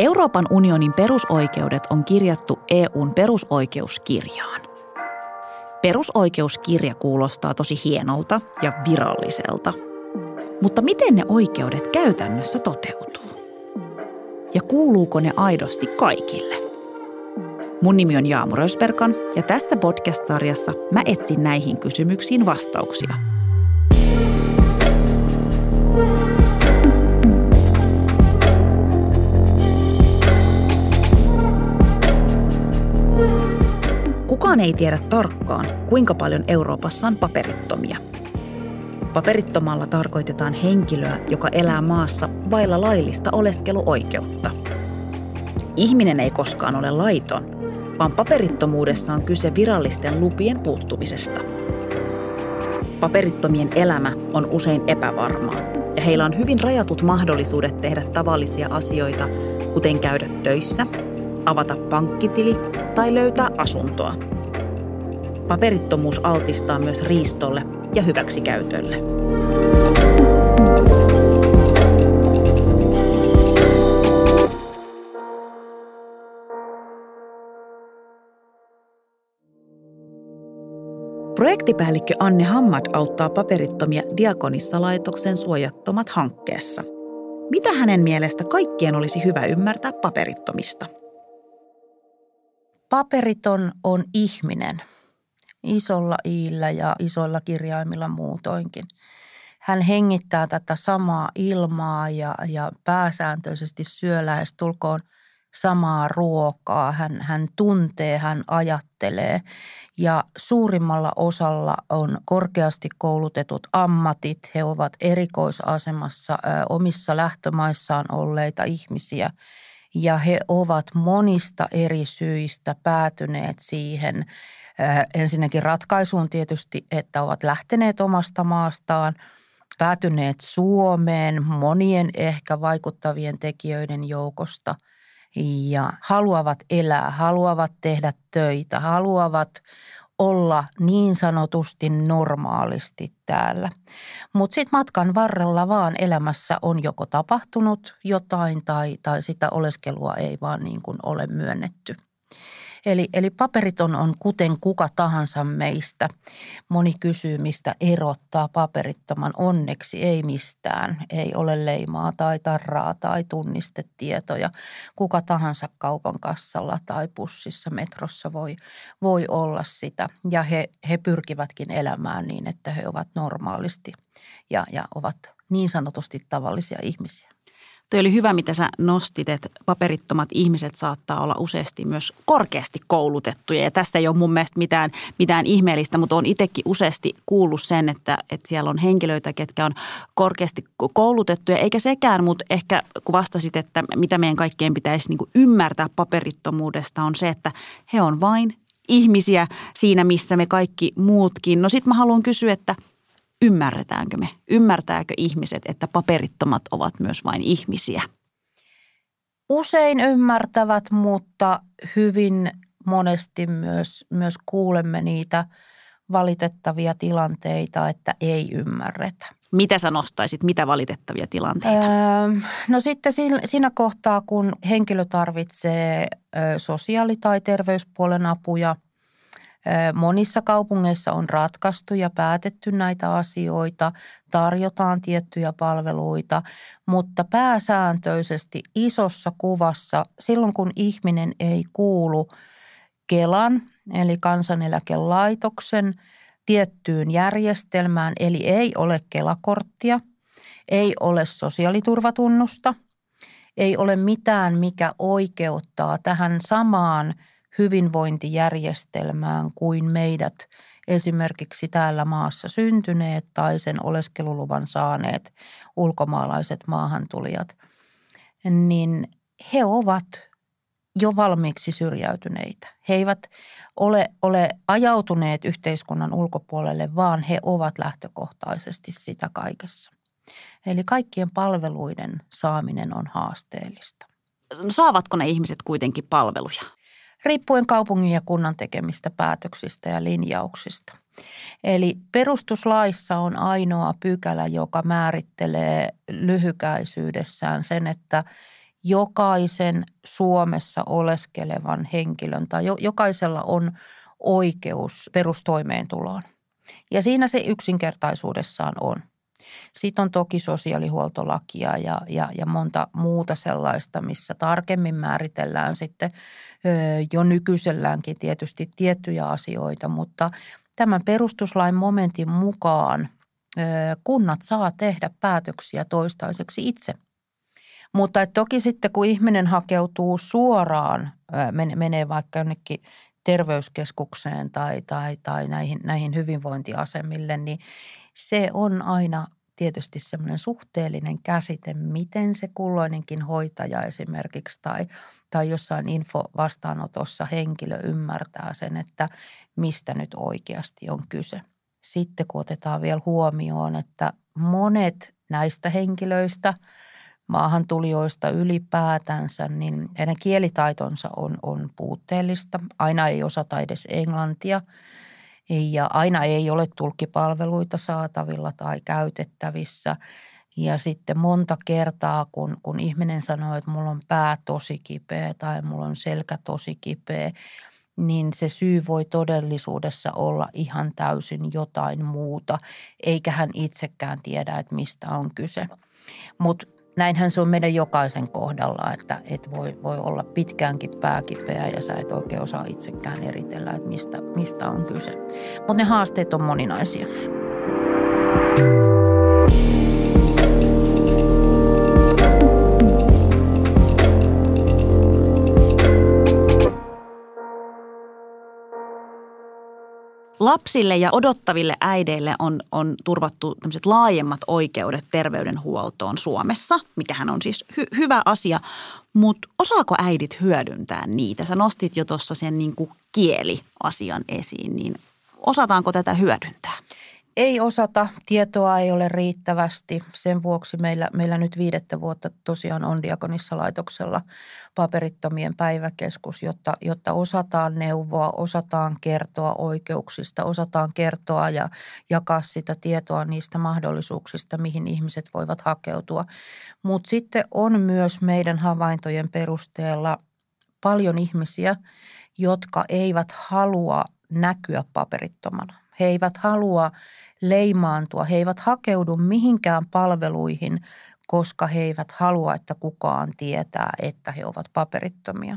Euroopan unionin perusoikeudet on kirjattu EUn perusoikeuskirjaan. Perusoikeuskirja kuulostaa tosi hienolta ja viralliselta. Mutta miten ne oikeudet käytännössä toteutuu? Ja kuuluuko ne aidosti kaikille? Mun nimi on Jaamu Rösperkan ja tässä podcast-sarjassa mä etsin näihin kysymyksiin vastauksia – Kukaan ei tiedä tarkkaan, kuinka paljon Euroopassa on paperittomia. Paperittomalla tarkoitetaan henkilöä, joka elää maassa vailla laillista oleskeluoikeutta. Ihminen ei koskaan ole laiton, vaan paperittomuudessa on kyse virallisten lupien puuttumisesta. Paperittomien elämä on usein epävarmaa, ja heillä on hyvin rajatut mahdollisuudet tehdä tavallisia asioita, kuten käydä töissä, avata pankkitili tai löytää asuntoa. Paperittomuus altistaa myös riistolle ja hyväksikäytölle. Projektipäällikkö Anne Hammad auttaa paperittomia Diakonissa-laitoksen suojattomat hankkeessa. Mitä hänen mielestä kaikkien olisi hyvä ymmärtää paperittomista? Paperiton on ihminen – isolla iillä ja isoilla kirjaimilla muutoinkin. Hän hengittää tätä samaa ilmaa ja, ja pääsääntöisesti syö lähes tulkoon samaa ruokaa. Hän, hän tuntee, hän ajattelee ja suurimmalla osalla on korkeasti koulutetut ammatit. He ovat erikoisasemassa ö, omissa lähtömaissaan olleita ihmisiä ja he ovat monista eri syistä päätyneet siihen – ensinnäkin ratkaisuun tietysti, että ovat lähteneet omasta maastaan, päätyneet Suomeen monien ehkä vaikuttavien tekijöiden joukosta ja haluavat elää, haluavat tehdä töitä, haluavat olla niin sanotusti normaalisti täällä. Mutta sitten matkan varrella vaan elämässä on joko tapahtunut jotain tai, tai sitä oleskelua ei vaan niin kuin ole myönnetty – Eli, eli paperiton on kuten kuka tahansa meistä. Moni kysyy, mistä erottaa paperittoman. Onneksi ei mistään. Ei ole leimaa tai tarraa tai tunnistetietoja. Kuka tahansa kaupan kassalla tai pussissa, metrossa voi, voi olla sitä. Ja he, he pyrkivätkin elämään niin, että he ovat normaalisti ja, ja ovat niin sanotusti tavallisia ihmisiä. Toi oli hyvä, mitä sä nostit, että paperittomat ihmiset saattaa olla useasti myös korkeasti koulutettuja. Ja tässä ei ole mun mielestä mitään, mitään ihmeellistä, mutta on itsekin useasti kuullut sen, että, että siellä on henkilöitä, ketkä on korkeasti koulutettuja. Eikä sekään, mutta ehkä kun vastasit, että mitä meidän kaikkien pitäisi niin kuin ymmärtää paperittomuudesta on se, että he on vain ihmisiä siinä, missä me kaikki muutkin. No sit mä haluan kysyä, että – ymmärretäänkö me, ymmärtääkö ihmiset, että paperittomat ovat myös vain ihmisiä? Usein ymmärtävät, mutta hyvin monesti myös, myös kuulemme niitä valitettavia tilanteita, että ei ymmärretä. Mitä sä nostaisit, mitä valitettavia tilanteita? Öö, no sitten siinä kohtaa, kun henkilö tarvitsee sosiaali- tai terveyspuolen apuja – Monissa kaupungeissa on ratkaistu ja päätetty näitä asioita, tarjotaan tiettyjä palveluita, mutta pääsääntöisesti isossa kuvassa silloin kun ihminen ei kuulu Kelan eli kansaneläkelaitoksen tiettyyn järjestelmään, eli ei ole Kelakorttia, ei ole sosiaaliturvatunnusta, ei ole mitään, mikä oikeuttaa tähän samaan – hyvinvointijärjestelmään kuin meidät esimerkiksi täällä maassa syntyneet tai sen oleskeluluvan saaneet ulkomaalaiset maahantulijat, niin he ovat jo valmiiksi syrjäytyneitä. He eivät ole, ole ajautuneet yhteiskunnan ulkopuolelle, vaan he ovat lähtökohtaisesti sitä kaikessa. Eli kaikkien palveluiden saaminen on haasteellista. Saavatko ne ihmiset kuitenkin palveluja? Riippuen kaupungin ja kunnan tekemistä päätöksistä ja linjauksista. Eli perustuslaissa on ainoa pykälä, joka määrittelee lyhykäisyydessään sen, että jokaisen Suomessa oleskelevan henkilön tai jokaisella on oikeus perustoimeentuloon. Ja siinä se yksinkertaisuudessaan on. Sitten on toki sosiaalihuoltolakia ja, ja, ja monta muuta sellaista, missä tarkemmin määritellään sitten jo nykyiselläänkin tietysti tiettyjä asioita, mutta tämän perustuslain momentin mukaan kunnat saa tehdä päätöksiä toistaiseksi itse. Mutta että toki sitten kun ihminen hakeutuu suoraan, menee vaikka jonnekin terveyskeskukseen tai, tai, tai näihin, näihin hyvinvointiasemille, niin se on aina tietysti semmoinen suhteellinen käsite, miten se kulloinenkin hoitaja esimerkiksi tai, tai jossain infovastaanotossa henkilö ymmärtää sen, että mistä nyt oikeasti on kyse. Sitten kun otetaan vielä huomioon, että monet näistä henkilöistä, maahantulijoista ylipäätänsä, niin heidän kielitaitonsa on, on puutteellista. Aina ei osata edes englantia – ja aina ei ole tulkkipalveluita saatavilla tai käytettävissä. Ja sitten monta kertaa, kun, kun ihminen sanoo, että mulla on pää tosi kipeä tai mulla on selkä tosi kipeä, niin se syy voi todellisuudessa olla ihan täysin jotain muuta, eikä hän itsekään tiedä, että mistä on kyse. Mutta näinhän se on meidän jokaisen kohdalla, että, että voi, voi olla pitkäänkin pääkipeä ja sä et oikein osaa itsekään eritellä, että mistä, mistä on kyse. Mutta ne haasteet on moninaisia. Lapsille ja odottaville äideille on, on turvattu laajemmat oikeudet terveydenhuoltoon Suomessa, mikähän on siis hy- hyvä asia. Mutta osaako äidit hyödyntää niitä? Sä nostit jo tuossa sen niin kuin kieliasian esiin, niin osataanko tätä hyödyntää? Ei osata, tietoa ei ole riittävästi. Sen vuoksi meillä, meillä nyt viidettä vuotta tosiaan on Diakonissa laitoksella paperittomien päiväkeskus, jotta, jotta osataan neuvoa, osataan kertoa oikeuksista, osataan kertoa ja jakaa sitä tietoa niistä mahdollisuuksista, mihin ihmiset voivat hakeutua. Mutta sitten on myös meidän havaintojen perusteella paljon ihmisiä, jotka eivät halua näkyä paperittomana. He eivät halua leimaantua. He eivät hakeudu mihinkään palveluihin, koska he eivät halua, että kukaan tietää, että he ovat paperittomia.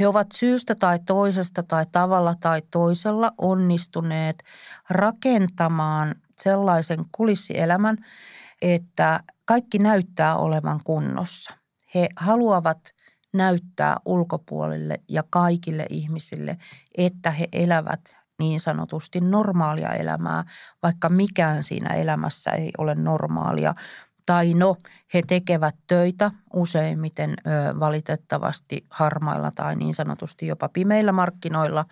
He ovat syystä tai toisesta tai tavalla tai toisella onnistuneet rakentamaan sellaisen kulissielämän, että kaikki näyttää olevan kunnossa. He haluavat näyttää ulkopuolelle ja kaikille ihmisille, että he elävät niin sanotusti normaalia elämää, vaikka mikään siinä elämässä ei ole normaalia. Tai no, he tekevät töitä useimmiten valitettavasti harmailla tai niin sanotusti jopa pimeillä markkinoilla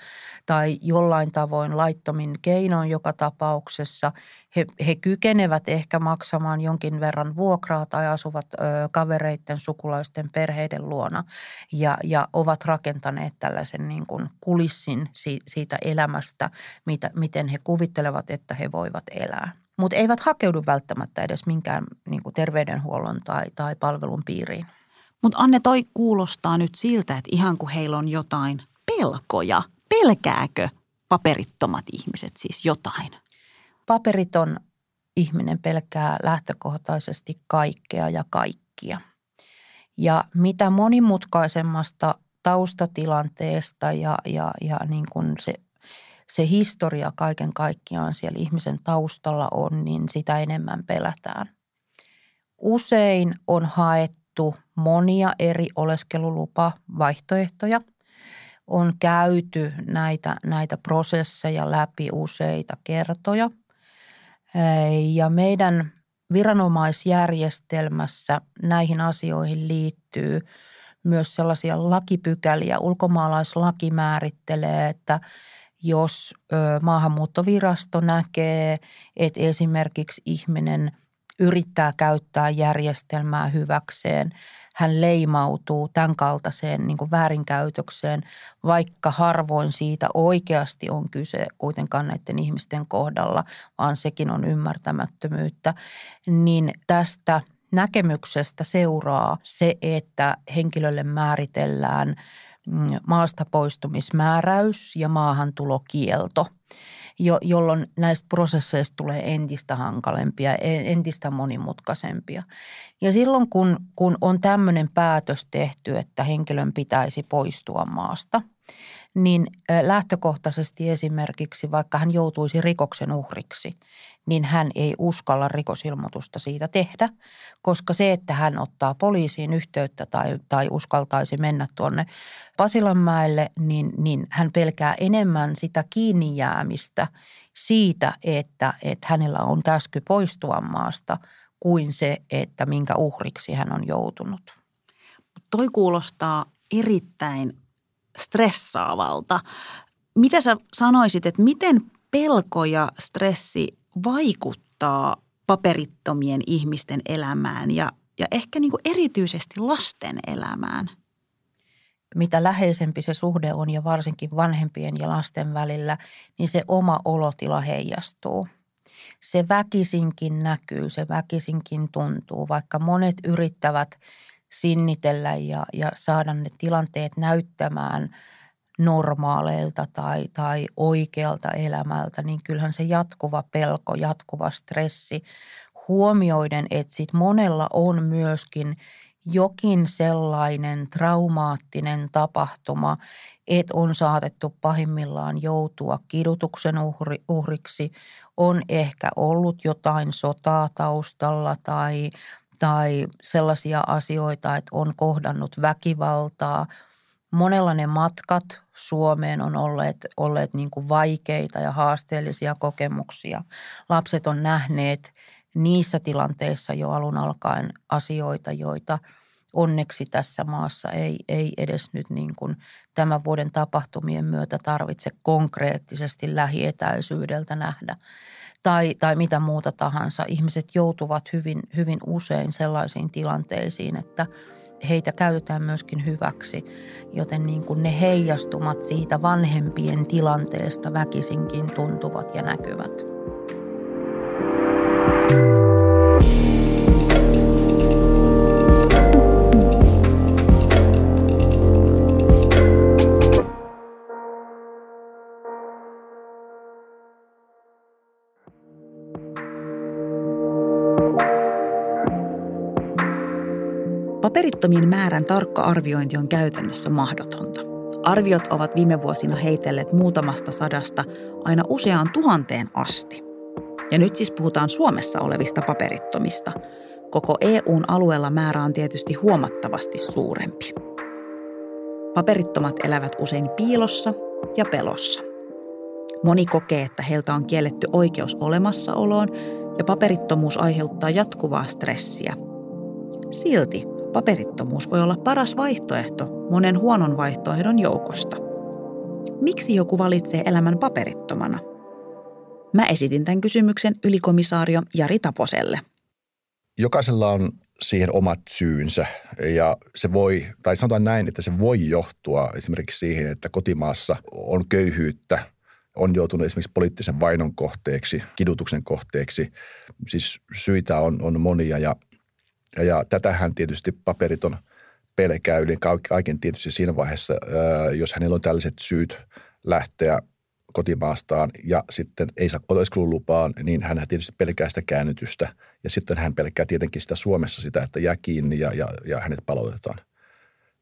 tai jollain tavoin laittomin keinoin joka tapauksessa. He, he kykenevät ehkä maksamaan jonkin verran vuokraa tai asuvat ö, kavereiden, sukulaisten, perheiden luona ja, ja ovat rakentaneet tällaisen niin kuin kulissin siitä elämästä, mitä, miten he kuvittelevat, että he voivat elää mutta eivät hakeudu välttämättä edes minkään niin kuin terveydenhuollon tai, tai palvelun piiriin. Mutta Anne, toi kuulostaa nyt siltä, että ihan kuin heillä on jotain pelkoja. Pelkääkö paperittomat ihmiset siis jotain? Paperiton ihminen pelkää lähtökohtaisesti kaikkea ja kaikkia. Ja mitä monimutkaisemmasta taustatilanteesta ja, ja, ja niin kuin se se historia kaiken kaikkiaan siellä ihmisen taustalla on, niin sitä enemmän pelätään. Usein on haettu monia eri oleskelulupa-vaihtoehtoja. On käyty näitä, näitä prosesseja läpi useita kertoja. Ja meidän viranomaisjärjestelmässä näihin asioihin liittyy myös sellaisia lakipykäliä. Ulkomaalaislaki määrittelee, että – jos maahanmuuttovirasto näkee, että esimerkiksi ihminen yrittää käyttää järjestelmää hyväkseen, hän leimautuu tämän kaltaiseen niin väärinkäytökseen, vaikka harvoin siitä oikeasti on kyse kuitenkaan näiden ihmisten kohdalla, vaan sekin on ymmärtämättömyyttä, niin tästä näkemyksestä seuraa se, että henkilölle määritellään maasta poistumismääräys ja maahantulokielto – jo, jolloin näistä prosesseista tulee entistä hankalempia, e, entistä monimutkaisempia. Ja silloin, kun, kun on tämmöinen päätös tehty, että henkilön pitäisi poistua maasta – niin lähtökohtaisesti esimerkiksi, vaikka hän joutuisi rikoksen uhriksi, niin hän ei uskalla rikosilmoitusta siitä tehdä, koska se, että hän ottaa poliisiin yhteyttä tai, tai uskaltaisi mennä tuonne Pasilanmäelle, niin, niin hän pelkää enemmän sitä kiinni jäämistä siitä, että, että hänellä on käsky poistua maasta kuin se, että minkä uhriksi hän on joutunut. Toi kuulostaa erittäin stressaavalta. Mitä sä sanoisit, että miten pelko ja stressi vaikuttaa paperittomien ihmisten elämään ja, ja ehkä niin kuin erityisesti lasten elämään? Mitä läheisempi se suhde on ja varsinkin vanhempien ja lasten välillä, niin se oma olotila heijastuu. Se väkisinkin näkyy, se väkisinkin tuntuu, vaikka monet yrittävät sinnitellä ja, ja saada ne tilanteet näyttämään normaaleilta tai, tai oikealta elämältä, niin kyllähän se jatkuva pelko, jatkuva stressi huomioiden, että sit monella on myöskin jokin sellainen traumaattinen tapahtuma, että on saatettu pahimmillaan joutua kidutuksen uhri, uhriksi, on ehkä ollut jotain sotaa taustalla tai tai sellaisia asioita, että on kohdannut väkivaltaa. Monella ne matkat Suomeen on olleet, olleet niin kuin vaikeita ja haasteellisia kokemuksia. Lapset on nähneet niissä tilanteissa jo alun alkaen asioita, joita onneksi tässä maassa ei, ei edes nyt niin kuin tämän vuoden tapahtumien myötä tarvitse konkreettisesti lähietäisyydeltä nähdä tai, tai mitä muuta tahansa. Ihmiset joutuvat hyvin, hyvin usein sellaisiin tilanteisiin, että heitä käytetään myöskin hyväksi, joten niin kuin ne heijastumat siitä vanhempien tilanteesta väkisinkin tuntuvat ja näkyvät. Paperittomien määrän tarkka arviointi on käytännössä mahdotonta. Arviot ovat viime vuosina heitelleet muutamasta sadasta aina useaan tuhanteen asti. Ja nyt siis puhutaan Suomessa olevista paperittomista. Koko EUn alueella määrä on tietysti huomattavasti suurempi. Paperittomat elävät usein piilossa ja pelossa. Moni kokee, että heiltä on kielletty oikeus olemassaoloon ja paperittomuus aiheuttaa jatkuvaa stressiä. Silti paperittomuus voi olla paras vaihtoehto monen huonon vaihtoehdon joukosta. Miksi joku valitsee elämän paperittomana? Mä esitin tämän kysymyksen ylikomissaario Jari Taposelle. Jokaisella on siihen omat syynsä ja se voi, tai sanotaan näin, että se voi johtua esimerkiksi siihen, että kotimaassa on köyhyyttä, on joutunut esimerkiksi poliittisen vainon kohteeksi, kidutuksen kohteeksi. Siis syitä on, on monia ja ja tätähän tietysti paperiton pelkää yli kaiken tietysti siinä vaiheessa, jos hänellä on tällaiset syyt lähteä kotimaastaan ja sitten ei saa oleskelulupaan, niin hän tietysti pelkää sitä käännytystä. Ja sitten hän pelkää tietenkin sitä Suomessa sitä, että jää kiinni ja, ja, ja hänet palautetaan.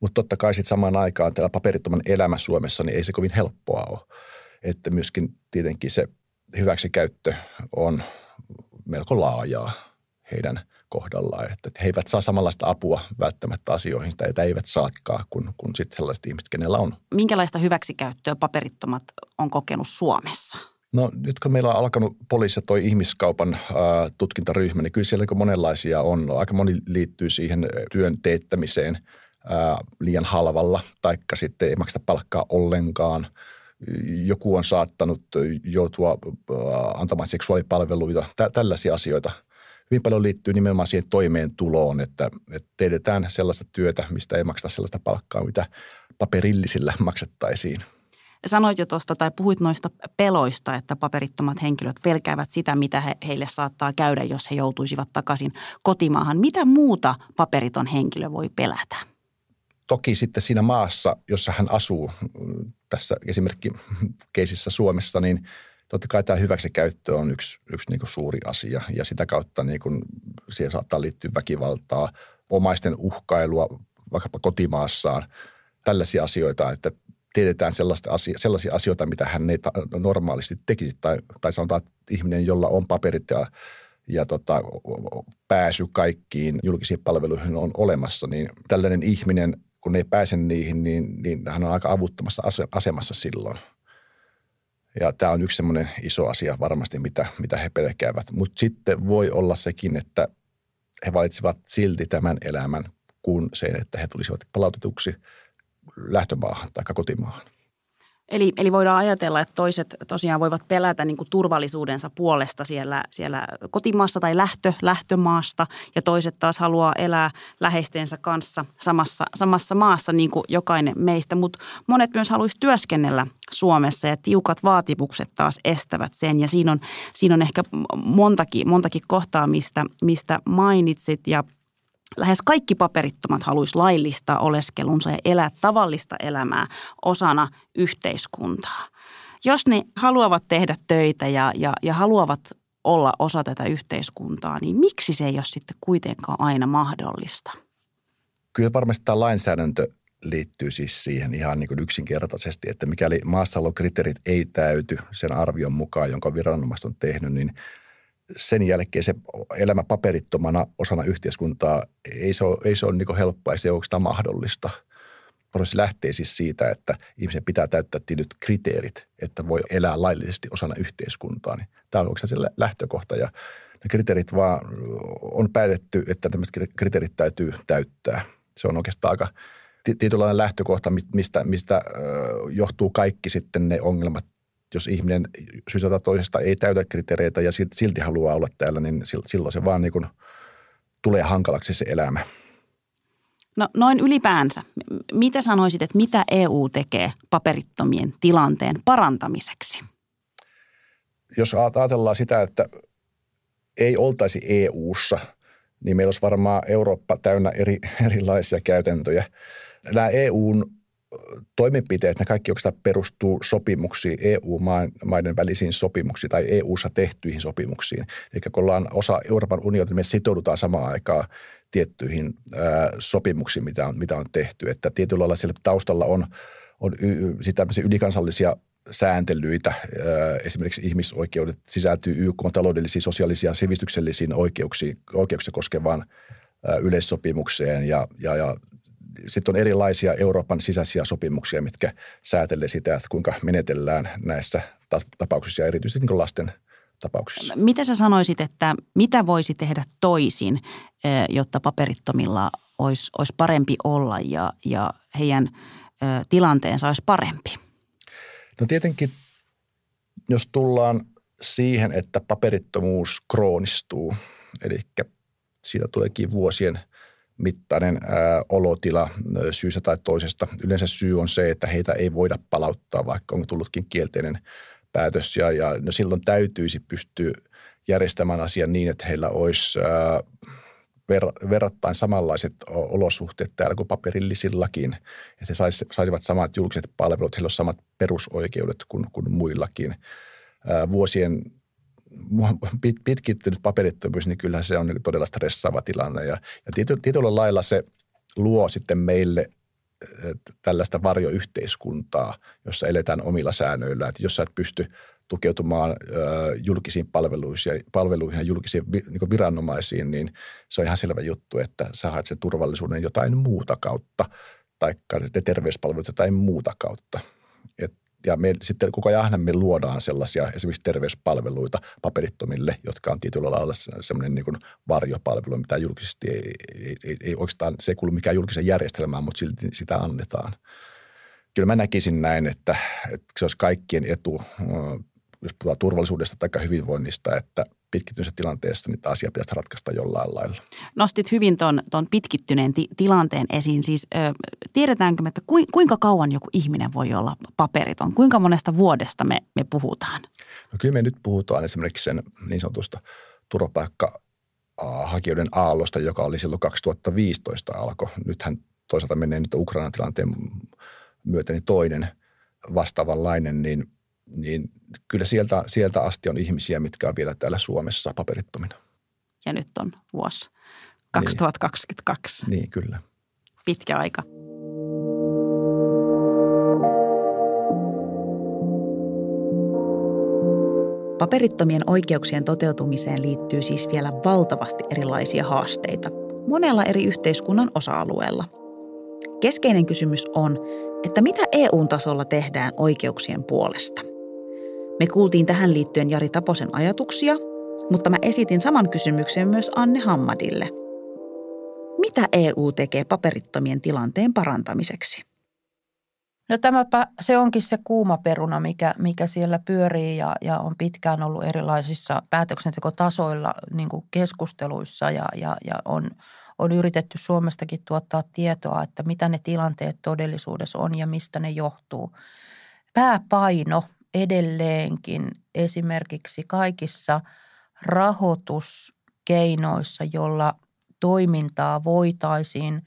Mutta totta kai sitten samaan aikaan tällä paperittoman elämä Suomessa, niin ei se kovin helppoa ole. Että myöskin tietenkin se hyväksikäyttö on melko laajaa heidän – kohdallaan, että he eivät saa samanlaista apua välttämättä asioihin, tai eivät saatkaan kuin, kuin sitten sellaiset ihmiset, kenellä on. Minkälaista hyväksikäyttöä paperittomat on kokenut Suomessa? No nyt kun meillä on alkanut poliisi toi ihmiskaupan äh, tutkintaryhmä, niin kyllä siellä monenlaisia on. Aika moni liittyy siihen työn teettämiseen äh, liian halvalla, taikka sitten ei makseta palkkaa ollenkaan. Joku on saattanut joutua antamaan seksuaalipalveluita, tä- tällaisia asioita – hyvin paljon liittyy nimenomaan siihen toimeentuloon, että, että teetetään sellaista työtä, mistä ei makseta sellaista palkkaa, mitä paperillisillä maksettaisiin. Sanoit jo tuosta tai puhuit noista peloista, että paperittomat henkilöt pelkäävät sitä, mitä he, heille saattaa käydä, jos he joutuisivat takaisin kotimaahan. Mitä muuta paperiton henkilö voi pelätä? Toki sitten siinä maassa, jossa hän asuu, tässä esimerkki keisissä Suomessa, niin totta kai tämä hyväksikäyttö on yksi, yksi niin suuri asia ja sitä kautta niin kuin siihen saattaa liittyä väkivaltaa, omaisten uhkailua vaikkapa kotimaassaan, tällaisia asioita, että tiedetään sellaista sellaisia asioita, mitä hän ei ta- normaalisti tekisi. Tai, tai sanotaan, että ihminen, jolla on paperit ja, ja tota, pääsy kaikkiin julkisiin palveluihin on olemassa, niin tällainen ihminen, kun ei pääse niihin, niin, niin hän on aika avuttomassa asemassa silloin. Ja tämä on yksi semmoinen iso asia varmasti, mitä, mitä he pelkäävät. Mutta sitten voi olla sekin, että he valitsivat silti tämän elämän kuin sen, että he tulisivat palautetuksi – lähtömaahan tai kotimaahan. Eli, eli voidaan ajatella, että toiset tosiaan voivat pelätä niin kuin turvallisuudensa puolesta siellä, siellä kotimaassa tai lähtö, lähtömaasta. Ja toiset taas haluaa elää läheistensä kanssa samassa, samassa maassa niin kuin jokainen meistä. Mutta monet myös haluaisi työskennellä Suomessa ja tiukat vaatimukset taas estävät sen. Ja siinä on, siinä on ehkä montakin, montakin kohtaa, mistä, mistä mainitsit. Ja – lähes kaikki paperittomat haluaisi laillistaa oleskelunsa ja elää tavallista elämää osana yhteiskuntaa. Jos ne haluavat tehdä töitä ja, ja, ja haluavat olla osa tätä yhteiskuntaa, niin miksi se ei ole sitten kuitenkaan aina mahdollista? Kyllä varmasti tämä lainsäädäntö liittyy siis siihen ihan niin kuin yksinkertaisesti, että mikäli maassaolokriteerit ei täyty sen arvion mukaan, jonka viranomaiset on tehnyt, niin sen jälkeen se elämä paperittomana osana yhteiskuntaa ei se ole, ei se ole niin helppoa, ei se ole oikeastaan mahdollista. Prosessi lähtee siis siitä, että ihmisen pitää täyttää tietyt kriteerit, että voi elää laillisesti osana yhteiskuntaa. Niin tämä on oikeastaan se lähtökohta ja ne kriteerit vaan on päätetty, että tämmöiset kriteerit täytyy täyttää. Se on oikeastaan aika tietynlainen lähtökohta, mistä, mistä johtuu kaikki sitten ne ongelmat, jos ihminen syystä tai toisesta ei täytä kriteereitä ja silti haluaa olla täällä, niin silloin se vaan niin kuin tulee hankalaksi se elämä. No noin ylipäänsä. Mitä sanoisit, että mitä EU tekee paperittomien tilanteen parantamiseksi? Jos ajatellaan sitä, että ei oltaisi EU:ssa, niin meillä olisi varmaan Eurooppa täynnä eri, erilaisia käytäntöjä. Nämä EUn toimenpiteet, ne kaikki oikeastaan perustuu sopimuksiin, EU-maiden välisiin sopimuksiin tai EU-ssa tehtyihin sopimuksiin. Eli kun ollaan osa Euroopan unionia, niin me sitoudutaan samaan aikaan tiettyihin ää, sopimuksiin, mitä on, mitä on tehty. Että tietyllä lailla siellä taustalla on, on y, ylikansallisia sääntelyitä. Esimerkiksi ihmisoikeudet sisältyy YK taloudellisiin, sosiaalisia ja sivistyksellisiin oikeuksiin, oikeuksia koskevaan yleissopimukseen ja, ja, ja sitten on erilaisia Euroopan sisäisiä sopimuksia, mitkä säätelee sitä, että kuinka menetellään näissä tapauksissa ja erityisesti niin lasten tapauksissa. Mitä sä sanoisit, että mitä voisi tehdä toisin, eh, jotta paperittomilla olisi, olisi parempi olla ja, ja heidän eh, tilanteensa olisi parempi? No tietenkin, jos tullaan siihen, että paperittomuus kroonistuu, eli siitä tuleekin vuosien – mittainen ää, olotila syystä tai toisesta. Yleensä syy on se, että heitä ei voida palauttaa, vaikka on tullutkin kielteinen päätös. Ja, ja no silloin täytyisi pystyä järjestämään asian niin, että heillä olisi ää, ver, verrattain samanlaiset olosuhteet täällä kuin paperillisillakin. Että he sais, saisivat samat julkiset palvelut, heillä olisi samat perusoikeudet kuin, kuin muillakin. Ää, vuosien pitkittynyt paperittomuus, niin kyllä se on niin todella stressaava tilanne. Ja, ja tietyllä lailla se luo sitten meille tällaista varjoyhteiskuntaa, jossa eletään omilla säännöillä. Että jos sä et pysty tukeutumaan ö, julkisiin palveluihin, palveluihin ja julkisiin niin viranomaisiin, niin se on ihan selvä juttu, että sä haet sen turvallisuuden jotain muuta kautta tai terveyspalvelut jotain muuta kautta. Ja me sitten koko ajan me luodaan sellaisia esimerkiksi terveyspalveluita paperittomille, jotka on tietyllä lailla semmoinen niin varjopalvelu, mitä julkisesti ei, ei, ei, ei oikeastaan, se ei kuulu mikään julkisen järjestelmään, mutta silti sitä annetaan. Kyllä mä näkisin näin, että, että se olisi kaikkien etu jos puhutaan turvallisuudesta tai hyvinvoinnista, että pitkittyneessä tilanteessa niitä asia pitäisi ratkaista jollain lailla. Nostit hyvin tuon ton pitkittyneen ti- tilanteen esiin. Siis ö, tiedetäänkö, että ku, kuinka kauan joku ihminen voi olla paperiton? Kuinka monesta vuodesta me, me puhutaan? No kyllä me nyt puhutaan esimerkiksi sen niin sanotusta turvapaikkahakijoiden aallosta, joka oli silloin 2015 alkoi. Nythän toisaalta menee nyt Ukrainan tilanteen myötä niin toinen vastaavanlainen, niin, niin kyllä sieltä, sieltä asti on ihmisiä, mitkä on vielä täällä Suomessa paperittomina. Ja nyt on vuosi 2022. Niin, niin kyllä. Pitkä aika. Paperittomien oikeuksien toteutumiseen liittyy siis vielä valtavasti erilaisia haasteita, monella eri yhteiskunnan osa-alueella. Keskeinen kysymys on, että mitä EU-tasolla tehdään oikeuksien puolesta. Me kuultiin tähän liittyen Jari Taposen ajatuksia, mutta mä esitin saman kysymyksen myös Anne Hammadille. Mitä EU tekee paperittomien tilanteen parantamiseksi? No tämäpä, se onkin se kuuma peruna, mikä, mikä siellä pyörii ja, ja on pitkään ollut erilaisissa päätöksentekotasoilla niin kuin keskusteluissa ja, ja, ja on, on yritetty Suomestakin tuottaa tietoa, että mitä ne tilanteet todellisuudessa on ja mistä ne johtuu. Pääpaino edelleenkin esimerkiksi kaikissa rahoituskeinoissa, jolla toimintaa voitaisiin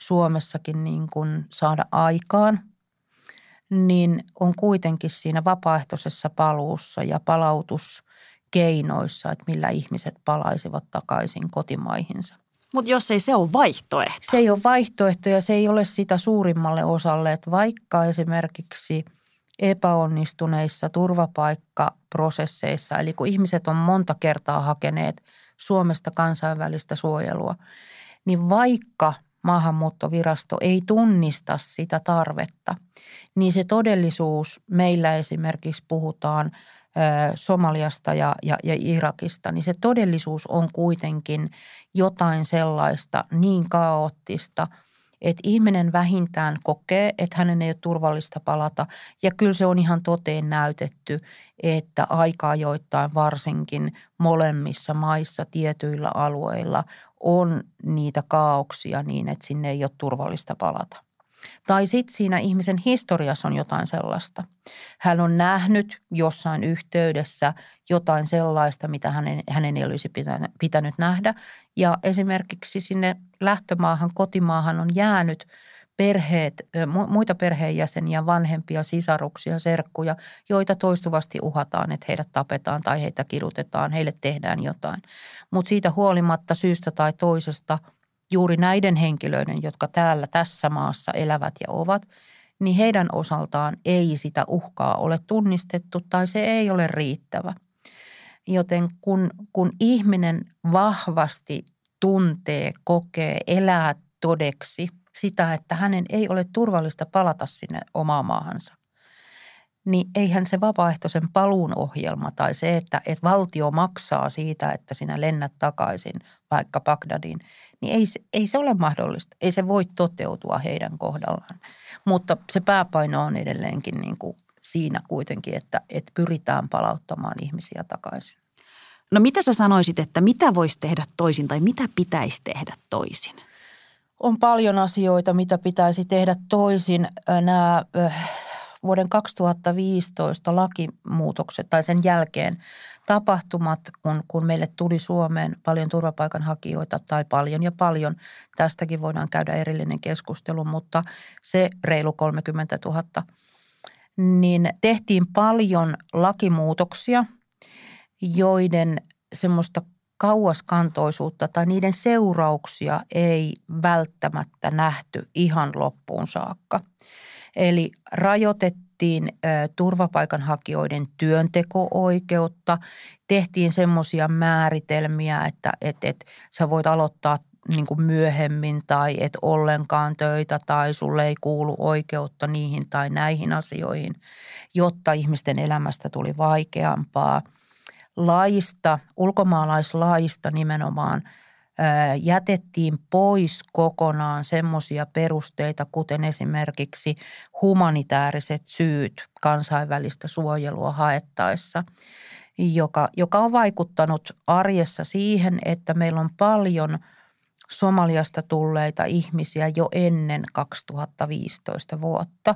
Suomessakin niin kuin saada aikaan, niin on kuitenkin siinä vapaaehtoisessa paluussa ja palautuskeinoissa, että millä ihmiset palaisivat takaisin kotimaihinsa. Mutta jos ei se ole vaihtoehto. Se ei ole vaihtoehto ja se ei ole sitä suurimmalle osalle, että vaikka esimerkiksi epäonnistuneissa turvapaikkaprosesseissa, eli kun ihmiset on monta kertaa hakeneet Suomesta kansainvälistä suojelua, niin vaikka maahanmuuttovirasto ei tunnista sitä tarvetta, niin se todellisuus, meillä esimerkiksi puhutaan Somaliasta ja, ja, ja Irakista, niin se todellisuus on kuitenkin jotain sellaista niin kaoottista, että ihminen vähintään kokee, että hänen ei ole turvallista palata. Ja kyllä se on ihan toteen näytetty, että aikaa joittain varsinkin molemmissa maissa tietyillä alueilla on niitä kaauksia niin, että sinne ei ole turvallista palata. Tai sitten siinä ihmisen historiassa on jotain sellaista. Hän on nähnyt jossain yhteydessä jotain sellaista, mitä hänen, hänen ei olisi pitänyt, nähdä. Ja esimerkiksi sinne lähtömaahan, kotimaahan on jäänyt perheet, muita perheenjäseniä, vanhempia, sisaruksia, serkkuja, joita toistuvasti uhataan, että heidät tapetaan tai heitä kidutetaan, heille tehdään jotain. Mutta siitä huolimatta syystä tai toisesta – juuri näiden henkilöiden, jotka täällä tässä maassa elävät ja ovat, niin heidän osaltaan ei sitä uhkaa ole tunnistettu tai se ei ole riittävä. Joten kun, kun ihminen vahvasti tuntee, kokee, elää todeksi sitä, että hänen ei ole turvallista palata sinne omaan maahansa, niin eihän se vapaaehtoisen paluun ohjelma tai se, että, että valtio maksaa siitä, että sinä lennät takaisin vaikka Bagdadiin, niin ei, ei se ole mahdollista. Ei se voi toteutua heidän kohdallaan. Mutta se pääpaino on edelleenkin niin kuin siinä kuitenkin, että, että pyritään palauttamaan ihmisiä takaisin. No mitä sä sanoisit, että mitä voisi tehdä toisin tai mitä pitäisi tehdä toisin? On paljon asioita, mitä pitäisi tehdä toisin. Nämä vuoden 2015 lakimuutokset tai sen jälkeen tapahtumat, kun, kun meille tuli Suomeen paljon turvapaikanhakijoita tai paljon ja paljon. Tästäkin voidaan käydä erillinen keskustelu, mutta se reilu 30 000. Niin tehtiin paljon lakimuutoksia, joiden semmoista kauaskantoisuutta tai niiden seurauksia ei välttämättä nähty ihan loppuun saakka. Eli rajoitettiin turvapaikanhakijoiden työnteko-oikeutta, tehtiin semmoisia määritelmiä, että et, et, sä voit aloittaa niin kuin myöhemmin tai et ollenkaan töitä tai sulle ei kuulu oikeutta niihin tai näihin asioihin, jotta ihmisten elämästä tuli vaikeampaa. Laista, ulkomaalaislaista nimenomaan jätettiin pois kokonaan semmoisia perusteita, kuten esimerkiksi humanitaariset syyt kansainvälistä suojelua haettaessa, joka, joka on vaikuttanut arjessa siihen, että meillä on paljon – Somaliasta tulleita ihmisiä jo ennen 2015 vuotta.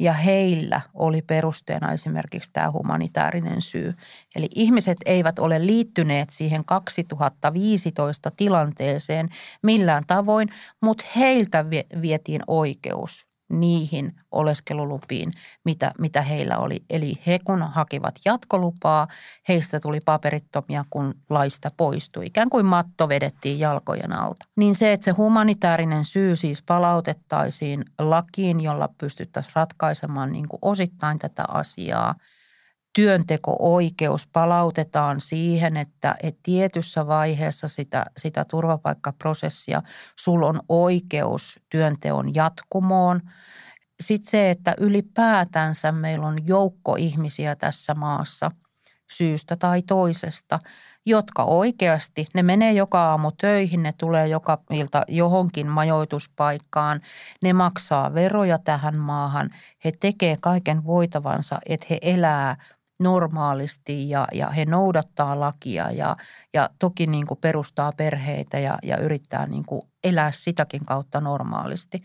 Ja heillä oli perusteena esimerkiksi tämä humanitaarinen syy. Eli ihmiset eivät ole liittyneet siihen 2015 tilanteeseen millään tavoin, mutta heiltä vietiin oikeus niihin oleskelulupiin, mitä, mitä heillä oli. Eli he kun hakivat jatkolupaa, heistä tuli paperittomia, kun laista poistui. Ikään kuin matto vedettiin jalkojen alta. Niin se, että se humanitaarinen syy siis palautettaisiin lakiin, jolla pystyttäisiin ratkaisemaan niin kuin osittain tätä asiaa – työnteko-oikeus palautetaan siihen, että, että tietyssä vaiheessa sitä, sitä turvapaikkaprosessia sul on oikeus työnteon jatkumoon. Sitten se, että ylipäätänsä meillä on joukko ihmisiä tässä maassa syystä tai toisesta, jotka oikeasti, ne menee joka aamu töihin, ne tulee joka ilta johonkin majoituspaikkaan, ne maksaa veroja tähän maahan, he tekee kaiken voitavansa, että he elää normaalisti ja, ja he noudattaa lakia ja, ja toki niin kuin perustaa perheitä ja, ja yrittää niin kuin elää sitäkin kautta normaalisti.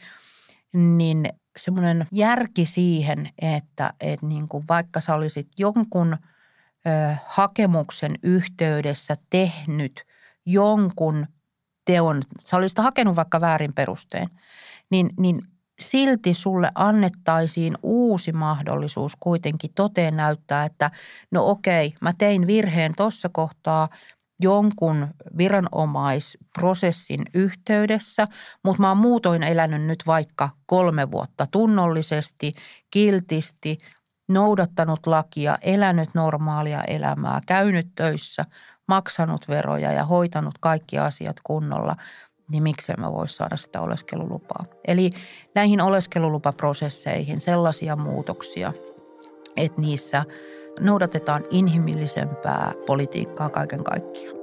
Niin semmoinen järki siihen, että, että niin kuin vaikka sä olisit jonkun ö, hakemuksen yhteydessä tehnyt jonkun teon, sä olisit hakenut vaikka väärin perusteen, niin, niin silti sulle annettaisiin uusi mahdollisuus kuitenkin toteen näyttää, että no okei, mä tein virheen tuossa kohtaa jonkun viranomaisprosessin yhteydessä, mutta mä oon muutoin elänyt nyt vaikka kolme vuotta tunnollisesti, kiltisti, noudattanut lakia, elänyt normaalia elämää, käynyt töissä, maksanut veroja ja hoitanut kaikki asiat kunnolla – niin miksei mä voisi saada sitä oleskelulupaa. Eli näihin oleskelulupaprosesseihin sellaisia muutoksia, että niissä noudatetaan inhimillisempää politiikkaa kaiken kaikkiaan.